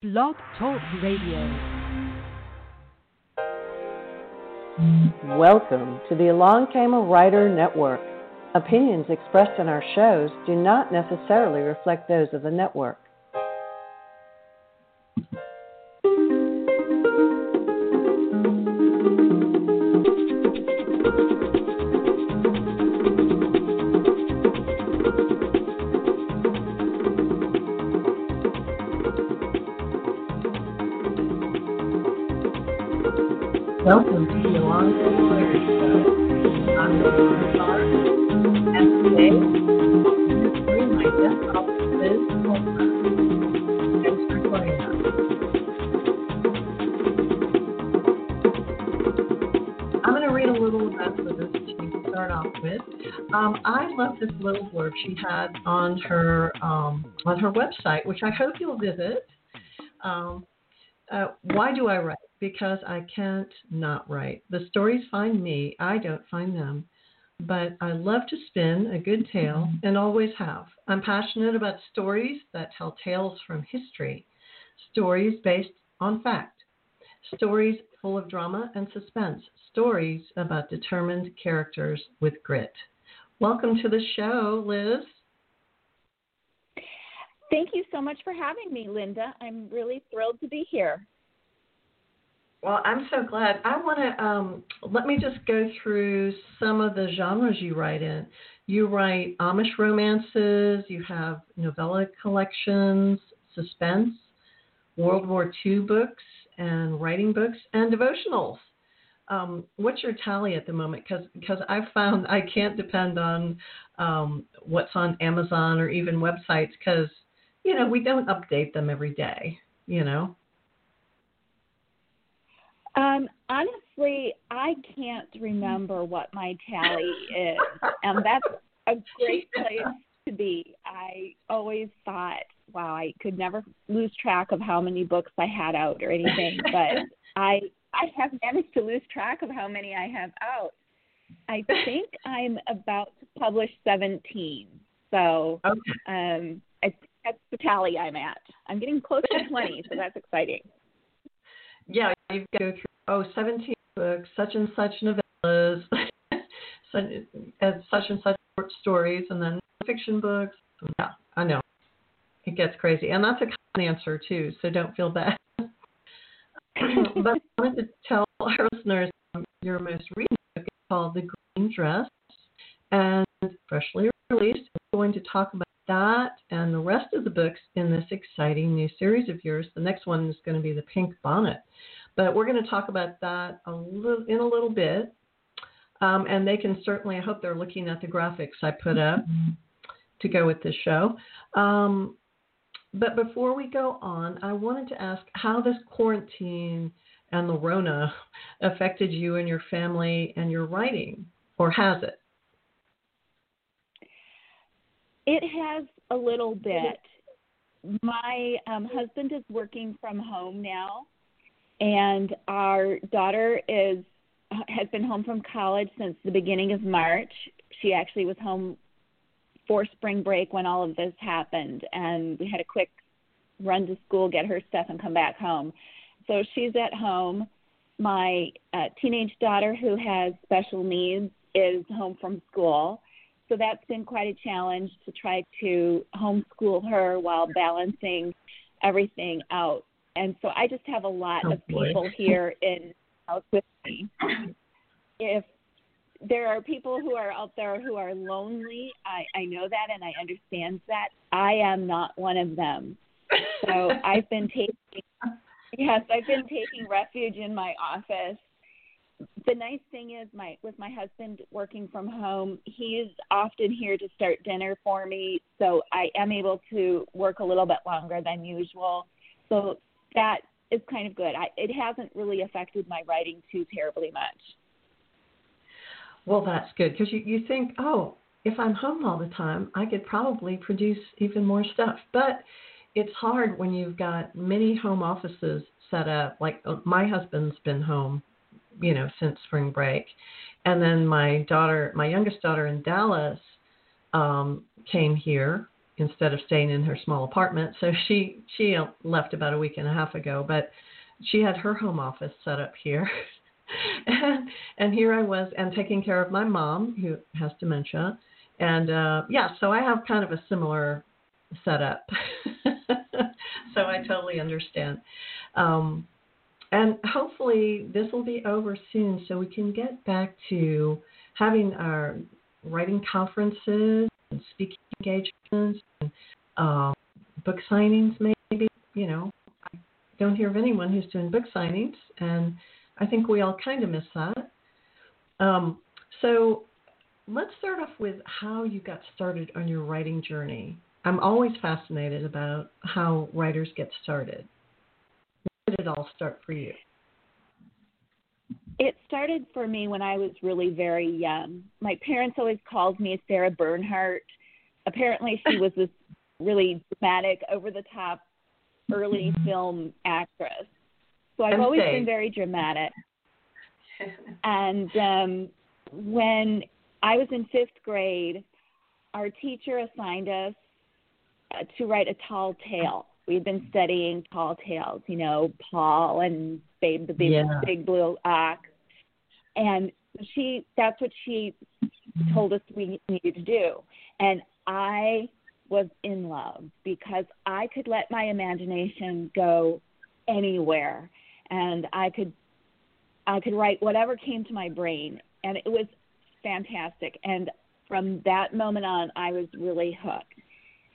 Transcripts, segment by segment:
Blog Talk Radio. Welcome to the Along Came a Writer Network. Opinions expressed in our shows do not necessarily reflect those of the network. Blurb she had on her um, on her website, which I hope you'll visit. Um, uh, why do I write? Because I can't not write. The stories find me, I don't find them. But I love to spin a good tale and always have. I'm passionate about stories that tell tales from history, stories based on fact, stories full of drama and suspense, stories about determined characters with grit. Welcome to the show, Liz. Thank you so much for having me, Linda. I'm really thrilled to be here. Well, I'm so glad. I want to um, let me just go through some of the genres you write in. You write Amish romances, you have novella collections, suspense, World War II books, and writing books, and devotionals. Um, what's your tally at the moment? Because I've found I can't depend on um, what's on Amazon or even websites because you know we don't update them every day. You know. Um, honestly, I can't remember what my tally is, and that's a great place to be. I always thought, wow, I could never lose track of how many books I had out or anything, but I I have managed to lose track of how many I have out. I think I'm about to publish 17. So Okay. um, I that's the tally I'm at. I'm getting close to 20, so that's exciting. Yeah, you go through oh 17 books, such and such novellas, such, as such and such short stories, and then fiction books. Yeah, I know. It gets crazy, and that's a common answer too. So don't feel bad. but I wanted to tell our listeners um, your most recent book is called The Green Dress, and freshly released. We're going to talk about that and the rest of the books in this exciting new series of yours. The next one is going to be The Pink Bonnet. But we're going to talk about that a little in a little bit. Um, and they can certainly, I hope they're looking at the graphics I put up to go with this show. Um, but before we go on, I wanted to ask how this quarantine and the Rona affected you and your family and your writing, or has it? It has a little bit. My um, husband is working from home now, and our daughter is has been home from college since the beginning of March. She actually was home for spring break when all of this happened, and we had a quick run to school, get her stuff, and come back home. So she's at home. My uh, teenage daughter, who has special needs, is home from school. So that's been quite a challenge to try to homeschool her while balancing everything out. And so I just have a lot Oh, of boy. people here in house with me. If there are people who are out there who are lonely, I, I know that and I understand that. I am not one of them. So I've been taking yes, I've been taking refuge in my office. The nice thing is my with my husband working from home, he's often here to start dinner for me, so I am able to work a little bit longer than usual. So that is kind of good. I, it hasn't really affected my writing too terribly much. Well, that's good because you, you think, oh, if I'm home all the time, I could probably produce even more stuff. But it's hard when you've got many home offices set up. Like uh, my husband's been home, you know, since spring break, and then my daughter, my youngest daughter in Dallas, um, came here instead of staying in her small apartment. So she she left about a week and a half ago, but she had her home office set up here. and, and here I was and taking care of my mom who has dementia. And uh yeah, so I have kind of a similar setup. so I totally understand. Um and hopefully this will be over soon so we can get back to having our writing conferences and speaking engagements and um, book signings maybe you know i don't hear of anyone who's doing book signings and i think we all kind of miss that um, so let's start off with how you got started on your writing journey i'm always fascinated about how writers get started where did it all start for you it started for me when I was really very young. My parents always called me Sarah Bernhardt. Apparently, she was this really dramatic, over the top, early film actress. So I've always been very dramatic. and um, when I was in fifth grade, our teacher assigned us uh, to write a tall tale. We had been studying tall tales, you know, Paul and Babe the Big, yeah. Big Blue Ox and she that's what she told us we needed to do and i was in love because i could let my imagination go anywhere and i could i could write whatever came to my brain and it was fantastic. And from that moment on i was really hooked.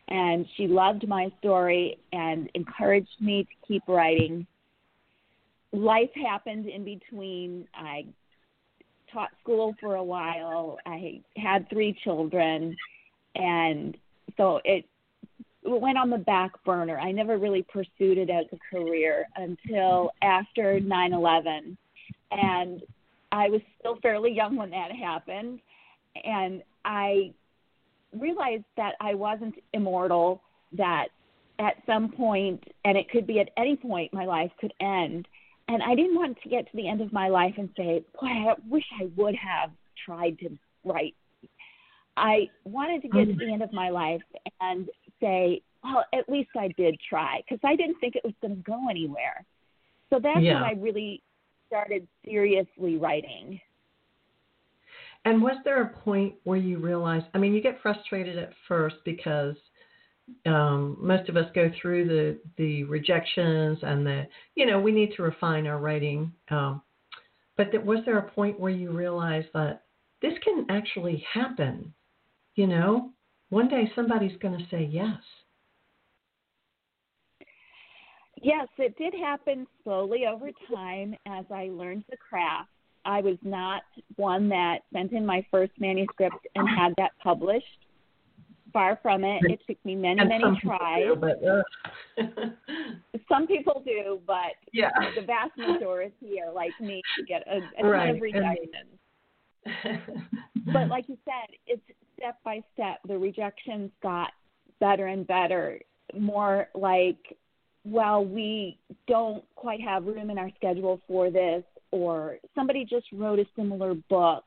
And she loved my story and encouraged me to keep writing. Life happened in between. I taught school for a while. I had three children, and so it went on the back burner. I never really pursued it as a career until after 9/11, and I was still fairly young when that happened, and I realized that I wasn't immortal. That at some point, and it could be at any point, my life could end and I didn't want to get to the end of my life and say, boy, I wish I would have tried to write. I wanted to get to the end of my life and say, well, at least I did try because I didn't think it was going to go anywhere. So that's yeah. when I really started seriously writing. And was there a point where you realized? I mean, you get frustrated at first because um, most of us go through the the rejections and the you know we need to refine our writing. Um, but that, was there a point where you realized that this can actually happen? You know, one day somebody's going to say yes. Yes, it did happen slowly over time as I learned the craft. I was not one that sent in my first manuscript and had that published far from it. It took me many, and many tries. Do, but, uh... some people do, but yeah. the vast majority are like me to get a, a right. ton of rejections. but like you said, it's step by step. The rejections got better and better. More like, well, we don't quite have room in our schedule for this, or somebody just wrote a similar book.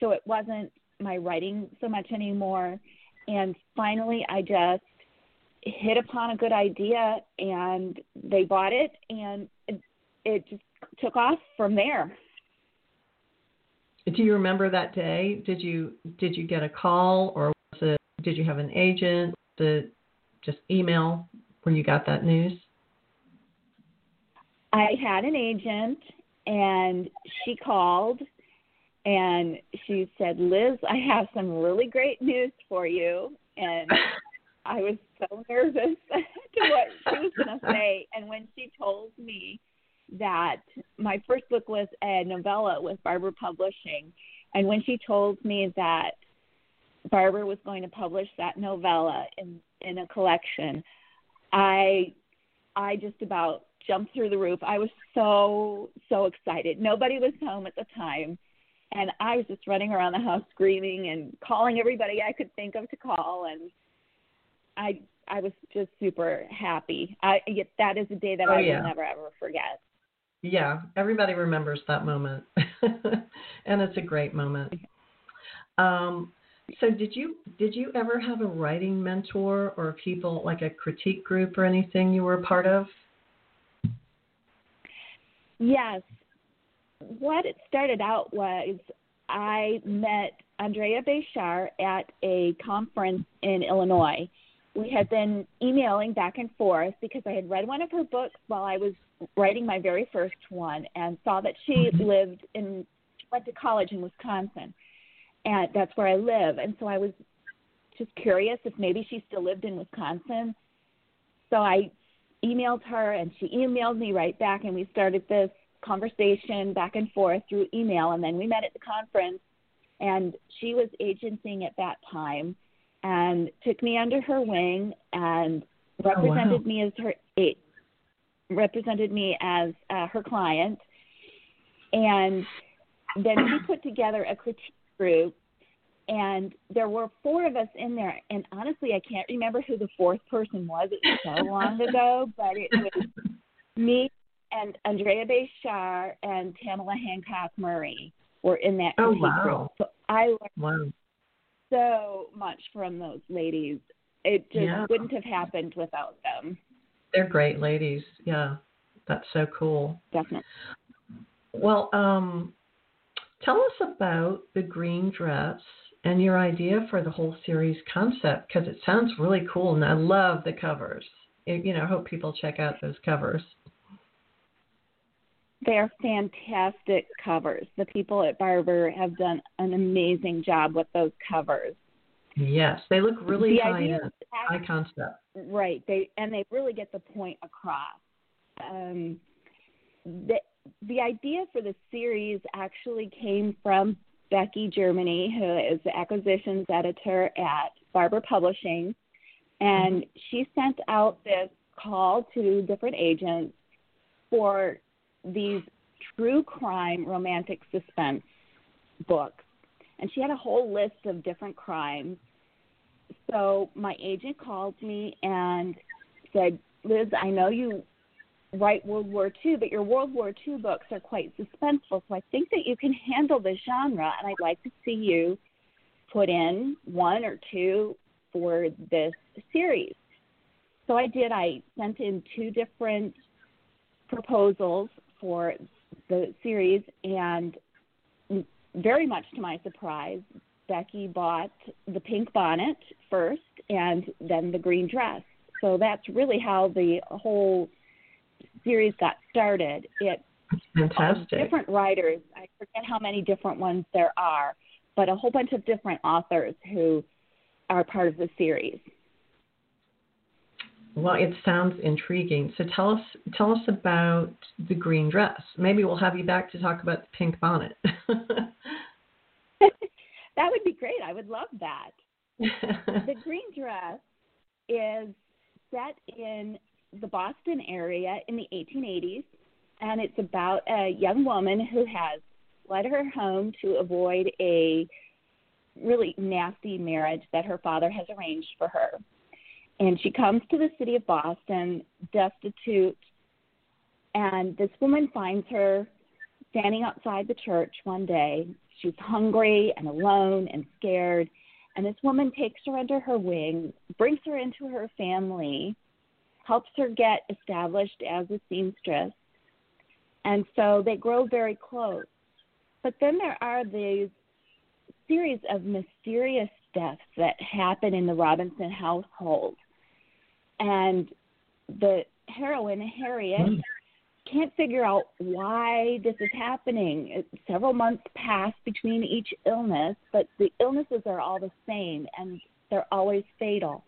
So it wasn't my writing so much anymore and finally I just hit upon a good idea and they bought it and it, just took off from there. Do you remember that day? Did you did you get a call or was it did you have an agent? Did just email when you got that news? I had an agent and she called and she said, Liz, I have some really great news for you. And I was so nervous to what she was going to say. And when she told me that my first book was a novella with Barbour Publishing, and when she told me that Barbour was going to publish that novella in in a collection, I I just about jumped through the roof. I was so so excited. Nobody was home at the time and I was just running around the house screaming and calling everybody I could think of to call and I I was just super happy. I that is a day that oh, I yeah. will never ever forget. Yeah, everybody remembers that moment. and it's a great moment. Um So did you did you ever have a writing mentor or people like a critique group or anything you were a part of? Yes. What it started out was I met Andrea Boeshaar at a conference in Illinois. We had been emailing back and forth because I had read one of her books while I was writing my very first one and saw that she Mhm. lived in went to college in Wisconsin. And that's where I live. And so I was just curious if maybe she still lived in Wisconsin. So I emailed her and she emailed me right back and we started this conversation back and forth through email and then we met at the conference and she was agenting at that time and took me under her wing and represented wow. me as her a- represented me as uh, her client and then she put together a critique group and there were four of us in there and honestly i can't remember who the fourth person was it was so long ago but it was me and andrea Boeshaar and tamela hancock murray were in that Oh, critique wow. group so i learned Wow. So much from those ladies it just Yeah. wouldn't have happened without them They're great ladies. Yeah. That's so cool. definitely Well, um, tell us about the green dress and your idea for the whole series concept because it sounds really cool and I love the covers. It, you know, I hope people check out those covers. They're fantastic covers. The people at Barbour have done an amazing job with those covers. Yes, they look really the high end, high concept. right. They and they really get the point across. Um, the the idea for the series actually came from Becky Germany, who is the acquisitions editor at Barbour Publishing, and she sent out this call to different agents for these true crime romantic suspense books. And she had a whole list of different crimes. So my agent called me and said, Liz, I know you write World War II, but your World War II books are quite suspenseful. So I think that you can handle this genre, and I'd like to see you put in one or two for this series. So I did. I sent in two different proposals for the series, and very much to my surprise, Becky bought the pink bonnet first and then the green dress. So that's really how the whole series got started. It Fantastic. Um, different writers, I forget how many different ones there are, but a whole bunch of different authors who are part of the series. Well, it sounds intriguing. So tell us tell us about the green dress. Maybe we'll have you back to talk about the pink bonnet. that would be great. I would love that. the green dress is set in the Boston area in the 1880s, and it's about a young woman who has fled her home to avoid a really nasty marriage that her father has arranged for her. And she comes to the city of Boston destitute, and this woman finds her standing outside the church one day. She's hungry and alone and scared. And this woman takes her under her wing, brings her into her family, helps her get established as a seamstress. And so they grow very close. But then there are these series of mysterious deaths that happen in the Robinson household. And the heroine, Harriet, Mm. can't figure out why this is happening. It- Several months pass between each illness, but the illnesses are all the same and they're always fatal.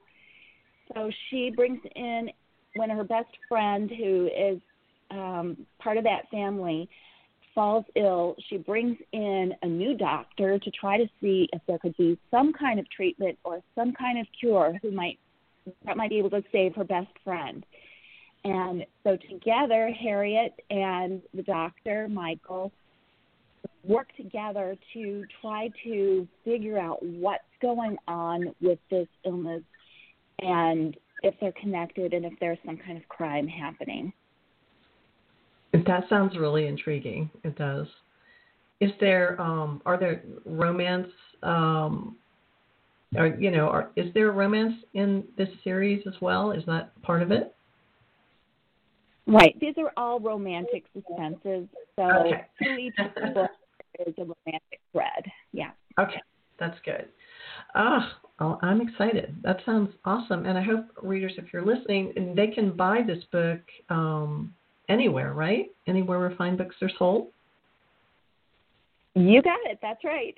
So she brings in when her best friend, who is um, part of that family, falls ill, she brings in a new doctor to try to see if there could be some kind of treatment or some kind of cure who might that might be able to save her best friend. And so together, Harriet and the doctor, Michael, work together to try to figure out what's going on with this illness and if they're connected and if there's some kind of crime happening. that sounds really intriguing. It does. Is there um are there romance um Or you know, are, is there romance in this series as well? Is that part of it? Right. These are all romantic suspenses. So Okay. each book is a romantic thread. Yeah. Okay, that's good. Ah, oh, I'm excited. That sounds awesome. And I hope readers, if you're listening, and they can buy this book um, anywhere, right? Anywhere where fine books are sold. You got it. That's right.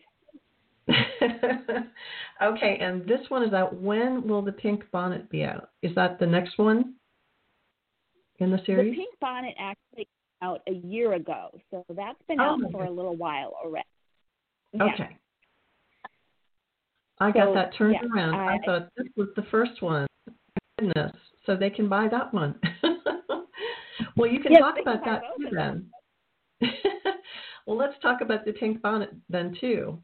okay, and this one is out. When will the Pink Bonnet be out? Is that the next one in the series? The Pink Bonnet actually came out a year ago, so that's been Oh, out my for a little while already. Yeah. Okay. I got that turned yeah, around. I, I- thought this was the first one. Goodness. So they can buy that one. well, you can Yes, talk they can about that too then. well, let's talk about the pink bonnet then too.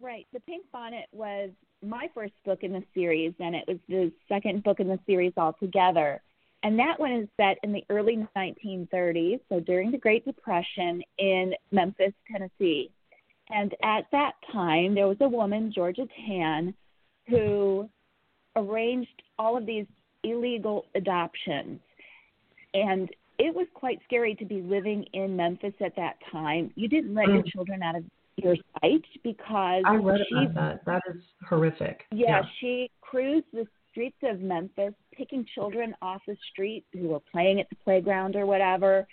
Right. The Pink Bonnet was my first book in the series, and it was the second book in the series altogether. And that one is set in the early 1930s, so during the Great Depression in Memphis, Tennessee. And at that time, there was a woman, Georgia Tann, who arranged all of these illegal adoptions. And it was quite scary to be living in Memphis at that time. You didn't let your Mm. children out of your sight because I read she about that. That is horrific. yeah, she cruised the streets of Memphis, picking children off the street who were playing at the playground or whatever.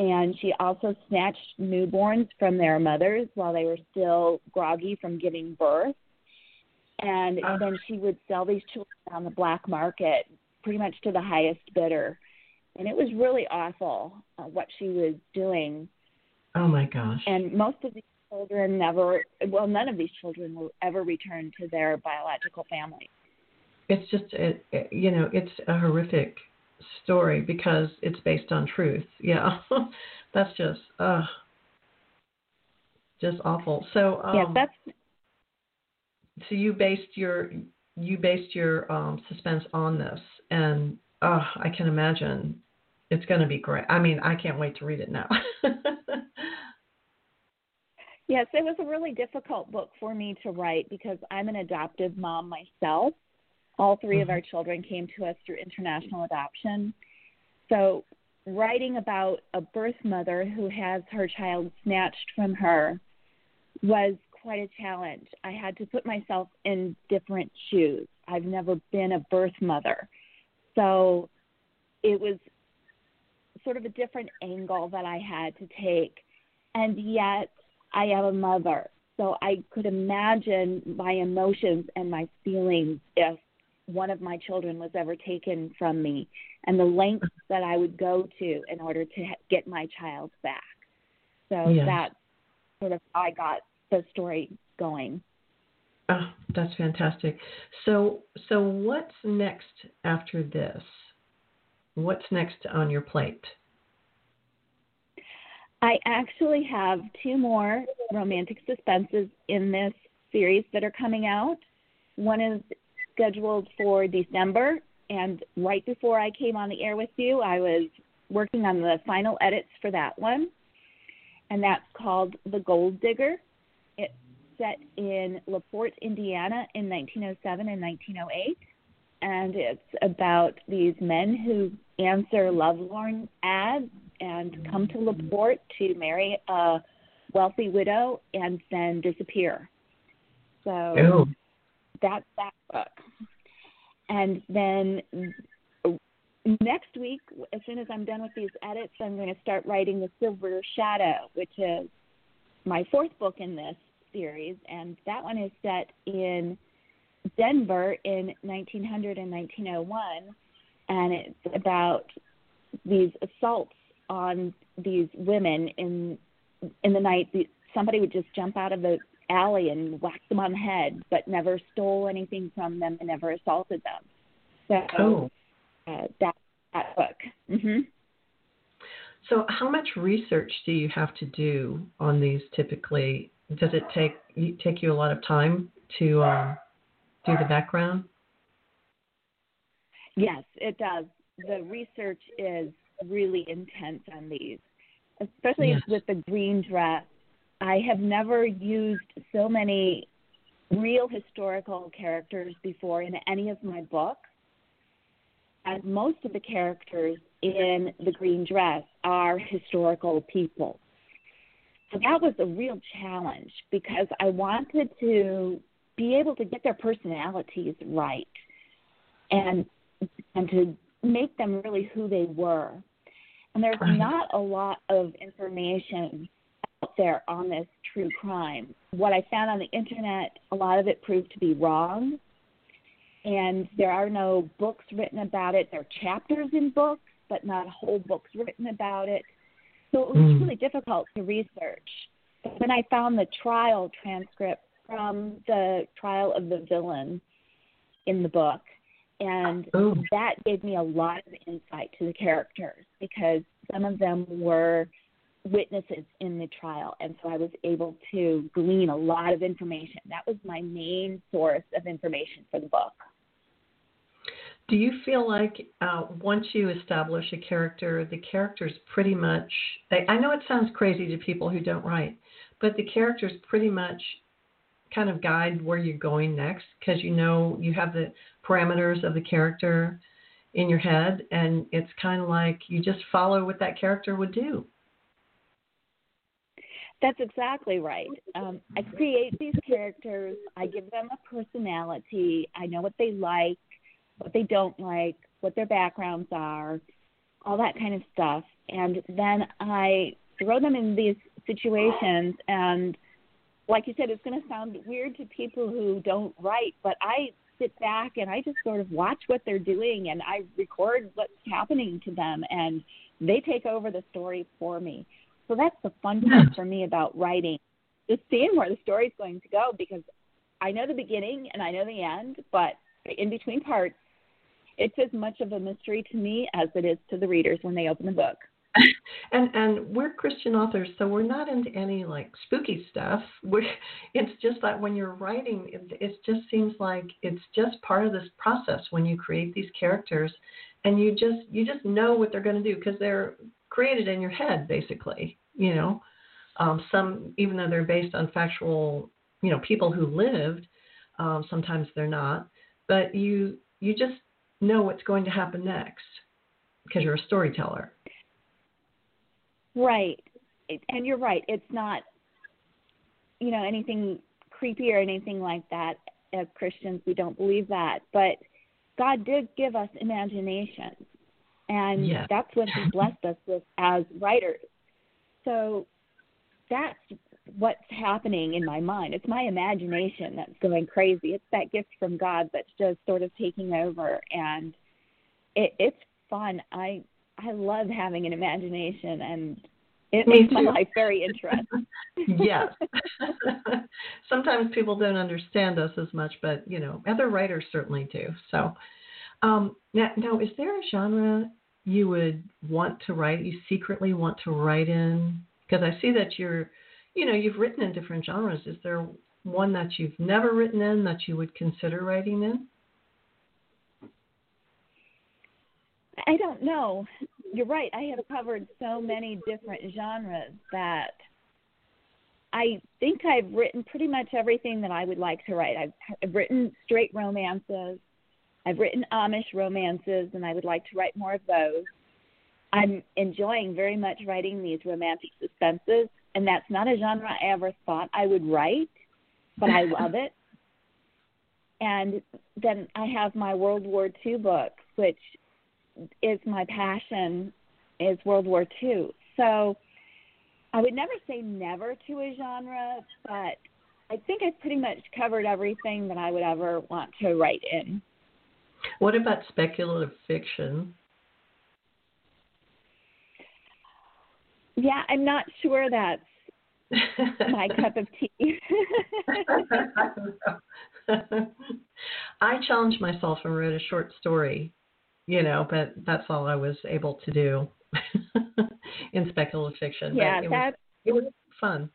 And she also snatched newborns from their mothers while they were still groggy from giving birth. And Oh. then she would sell these children on the black market pretty much to the highest bidder. And it was really awful uh, what she was doing Oh my gosh. and most of these children never well none of these children will ever return to their biological family. It's just it- you know it's a horrific story because it's based on truth. Yeah. That's just uh just awful. So um yes that's so you based your you based your um suspense on this and uh i can imagine it's going to be great. I mean i can't wait to read it now yes it was a really difficult book for me to write because i'm an adoptive mom myself all 3 of Mhm. our children came to us through international adoption so writing about a birth mother who has her child snatched from her was quite a challenge. I had to put myself in different shoes. I've never been a birth mother. So it was sort of a different angle that I had to take. And yet I am a mother. So I could imagine my emotions and my feelings if one of my children was ever taken from me and the lengths that I would go to in order to get my child back. So Yes. that's sort of how I got the story going. oh that's fantastic so so what's next after this what's next on your plate I actually have two more romantic suspenses in this series that are coming out. One is scheduled for December, and right before I came on the air with you, I was working on the final edits for that one, and that's called The Gold Digger. It's set in LaPorte, Indiana in 1907 and 1908, and it's about these men who answer lovelorn ads and come to LaPorte to marry a wealthy widow and then disappear. So oh that's that book. And then next week, as soon as I'm done with these edits, I'm going to start writing The Silver Shadow, which is my fourth book in this series. And that one is set in Denver in 1900 and 1901. And it's about these assaults on these women in in the night. The, somebody would just jump out of the alley and whack them on the head, but never stole anything from them and never assaulted them. So oh uh, that that book. hmm So, how much research do you have to do on these typically? Does it take you- take you a lot of time to um, do the background? Yes, it does. The research is really intense on these, especially Yes. with the green dress. I have never used so many real historical characters before in any of my books. And most of the characters in The Green Dress are historical people. So that was a real challenge because I wanted to be able to get their personalities right and and to make them really who they were. And there's not a lot of information out there on this true crime. What I found on the internet, a lot of it proved to be wrong. And there are no books written about it. There are chapters in books, but not whole books written about it. So it was Mm. really difficult to research. But then I found the trial transcript from the trial of the villain in the book. And Ooh. that gave me a lot of insight to the characters because some of them were witnesses in the trial. And so I was able to glean a lot of information. That was my main source of information for the book. Do you feel like uh, once you establish a character, the character's pretty much, I, I know it sounds crazy to people who don't write, but the characters pretty much kind of guide where you're going next because you know you have the parameters of the character in your head and it's kind of like you just follow what that character would do. That's exactly right. Um, I create these characters. I give them a personality. I know what they like, what they don't like, what their backgrounds are, all that kind of stuff. And then I throw them in these situations. And like you said, it's going to sound weird to people who don't write, but I sit back and I just sort of watch what they're doing and I record what's happening to them. And they take over the story for me. So that's the fun part hmm. for me about writing, just seeing where the story's going to go because I know the beginning and I know the end, but in between parts, it's as much of a mystery to me as it is to the readers when they open the book. And and we're Christian authors, so we're not into any like spooky stuff. We're, it's just that when you're writing, it, it just seems like it's just part of this process when you create these characters, and you just you just know what they're going to do because they're created in your head basically. You know, um, some even though they're based on factual, you know, people who lived, um, sometimes they're not, but you you just know what's going to happen next because you're a storyteller. Right. It, and you're right. It's not, you know, anything creepy or anything like that. As Christians, we don't believe that. But God did give us imagination. And Yes. that's what He blessed us with as writers. So that's what's happening in my mind. It's my imagination that's going crazy. It's that gift from God that's just sort of taking over. And it, it's fun. I I love having an imagination, and it Me makes my life very interesting. yes. Sometimes people don't understand us as much, but you know, other writers certainly do. So, um, now, now, is there a genre you would want to write? You secretly want to write in? Because I see that you're, you know, you've written in different genres. Is there one that you've never written in that you would consider writing in? I don't know. You're right. I have covered so many different genres that I think I've written pretty much everything that I would like to write. I've, I've written straight romances. I've written Amish romances, and I would like to write more of those. I'm enjoying very much writing these romantic suspenses, and that's not a genre I ever thought I would write, but I love it. And then I have my World War II books, which is my passion is World War II. So I would never say never to a genre, but I think I've pretty much covered everything that I would ever want to write in. What about speculative fiction? Yeah, I'm not sure that's my cup of tea. I challenged myself and wrote a short story, you know, but that's all I was able to do in speculative fiction. yeah, but it that was, it was fun.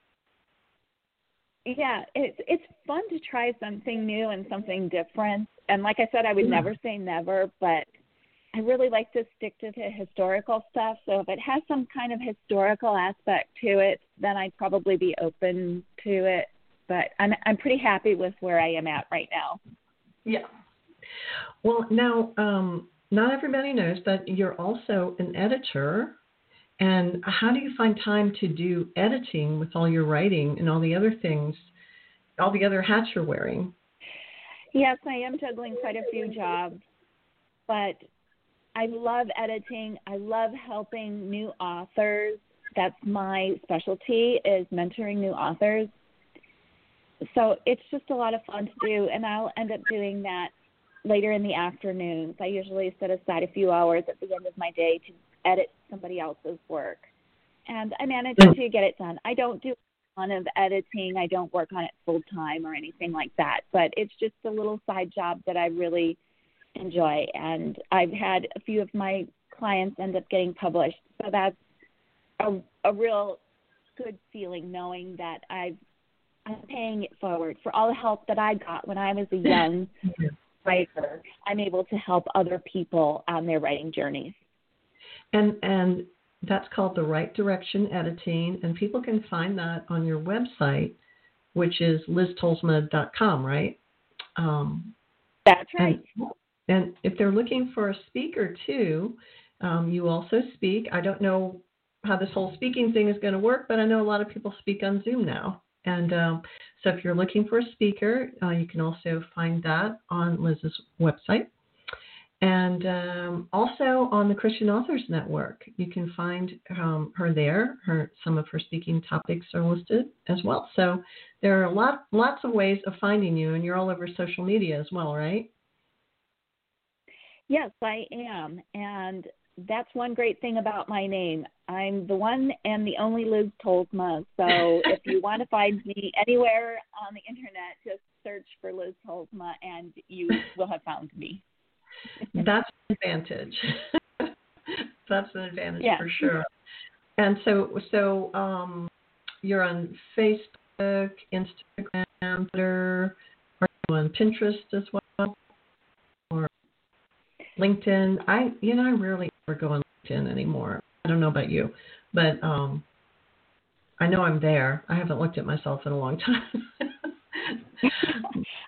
yeah, it's it's fun to try something new and something different. And like I said, I would Yeah. never say never, but I really like to stick to the historical stuff. So if it has some kind of historical aspect to it, then I'd probably be open to it. but I'm I'm pretty happy with where I am at right now. Yeah. Well, now um, not everybody knows that you're also an editor. And how do you find time to do editing with all your writing and all the other things, all the other hats you're wearing? Yes, I am juggling quite a few jobs, but I love editing. I love helping new authors. That's my specialty is mentoring new authors. So it's just a lot of fun to do and I'll end up doing that later in the afternoons. I usually set aside a few hours at the end of my day to edit somebody else's work. And I manage hmm. to get it done. I don't do a ton of editing. I don't work on it full time or anything like that, but it's just a little side job that I really enjoy. And I've had a few of my clients end up getting published. So that's a, a real good feeling knowing that I've I'm paying it forward for all the help that I got when I was a young writer. I'm able to help other people on their writing journeys. And and that's called the Right Direction Editing, and people can find that on your website, which is liztolsma.com, right? Um, that's right. And, and, if they're looking for a speaker too, um, you also speak. I don't know how this whole speaking thing is going to work, but I know a lot of people speak on Zoom now. And um, so if you're looking for a speaker, uh, you can also find that on Liz's website. And um, also on the Christian Authors Network, you can find um, her there. Her some of her speaking topics are listed as well. So there are a lot, lots of ways of finding you, and you're all over social media as well, right? Yes, I am, and that's one great thing about my name. I'm the one and the only Liz Tolsma. So if you want to find me anywhere on the internet, just search for Liz Tolsma, and you will have found me. That's an advantage. That's an advantage yeah. for sure. And so, so um, you're on Facebook, Instagram, Twitter, are you on Pinterest as well, or LinkedIn? I, you know, I rarely ever go on LinkedIn anymore. I don't know about you, but um, I know I'm there. I haven't looked at myself in a long time.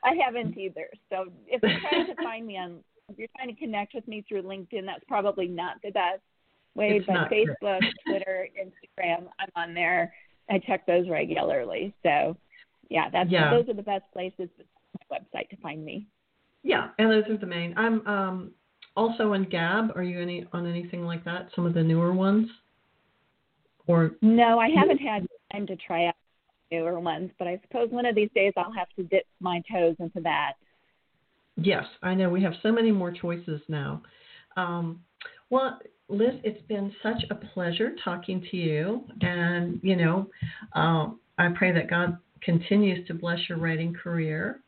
I haven't either. So if you're trying to find me on if you're trying to connect with me through LinkedIn, that's probably not the best way. It's but Facebook, Twitter, Instagram, I'm on there. I check those regularly. So yeah, that's yeah. those are the best places my website to find me. Yeah, and those are the main. I'm um, also on Gab. Are you any on anything like that? Some of the newer ones? Or no, I haven't had time to try out newer ones, but I suppose one of these days I'll have to dip my toes into that. Yes, I know. We have so many more choices now. Um, well, Liz, it's been such a pleasure talking to you. And, you know, um, I pray that God continues to bless your writing career.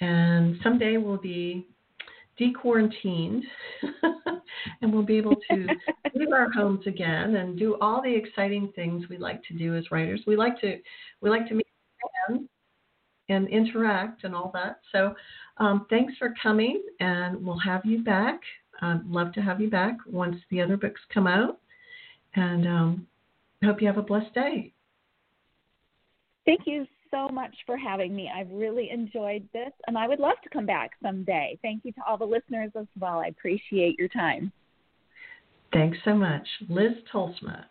And someday we'll be dequarantined and we'll be able to leave our homes again and do all the exciting things we like to do as writers. We like to we like to meet and interact and all that. So um, thanks for coming, and we'll have you back. I'd love to have you back once the other books come out. And um, hope you have a blessed day. Thank you so much for having me. I've really enjoyed this, and I would love to come back someday. Thank you to all the listeners as well. I appreciate your time. Thanks so much. Liz Tolsma.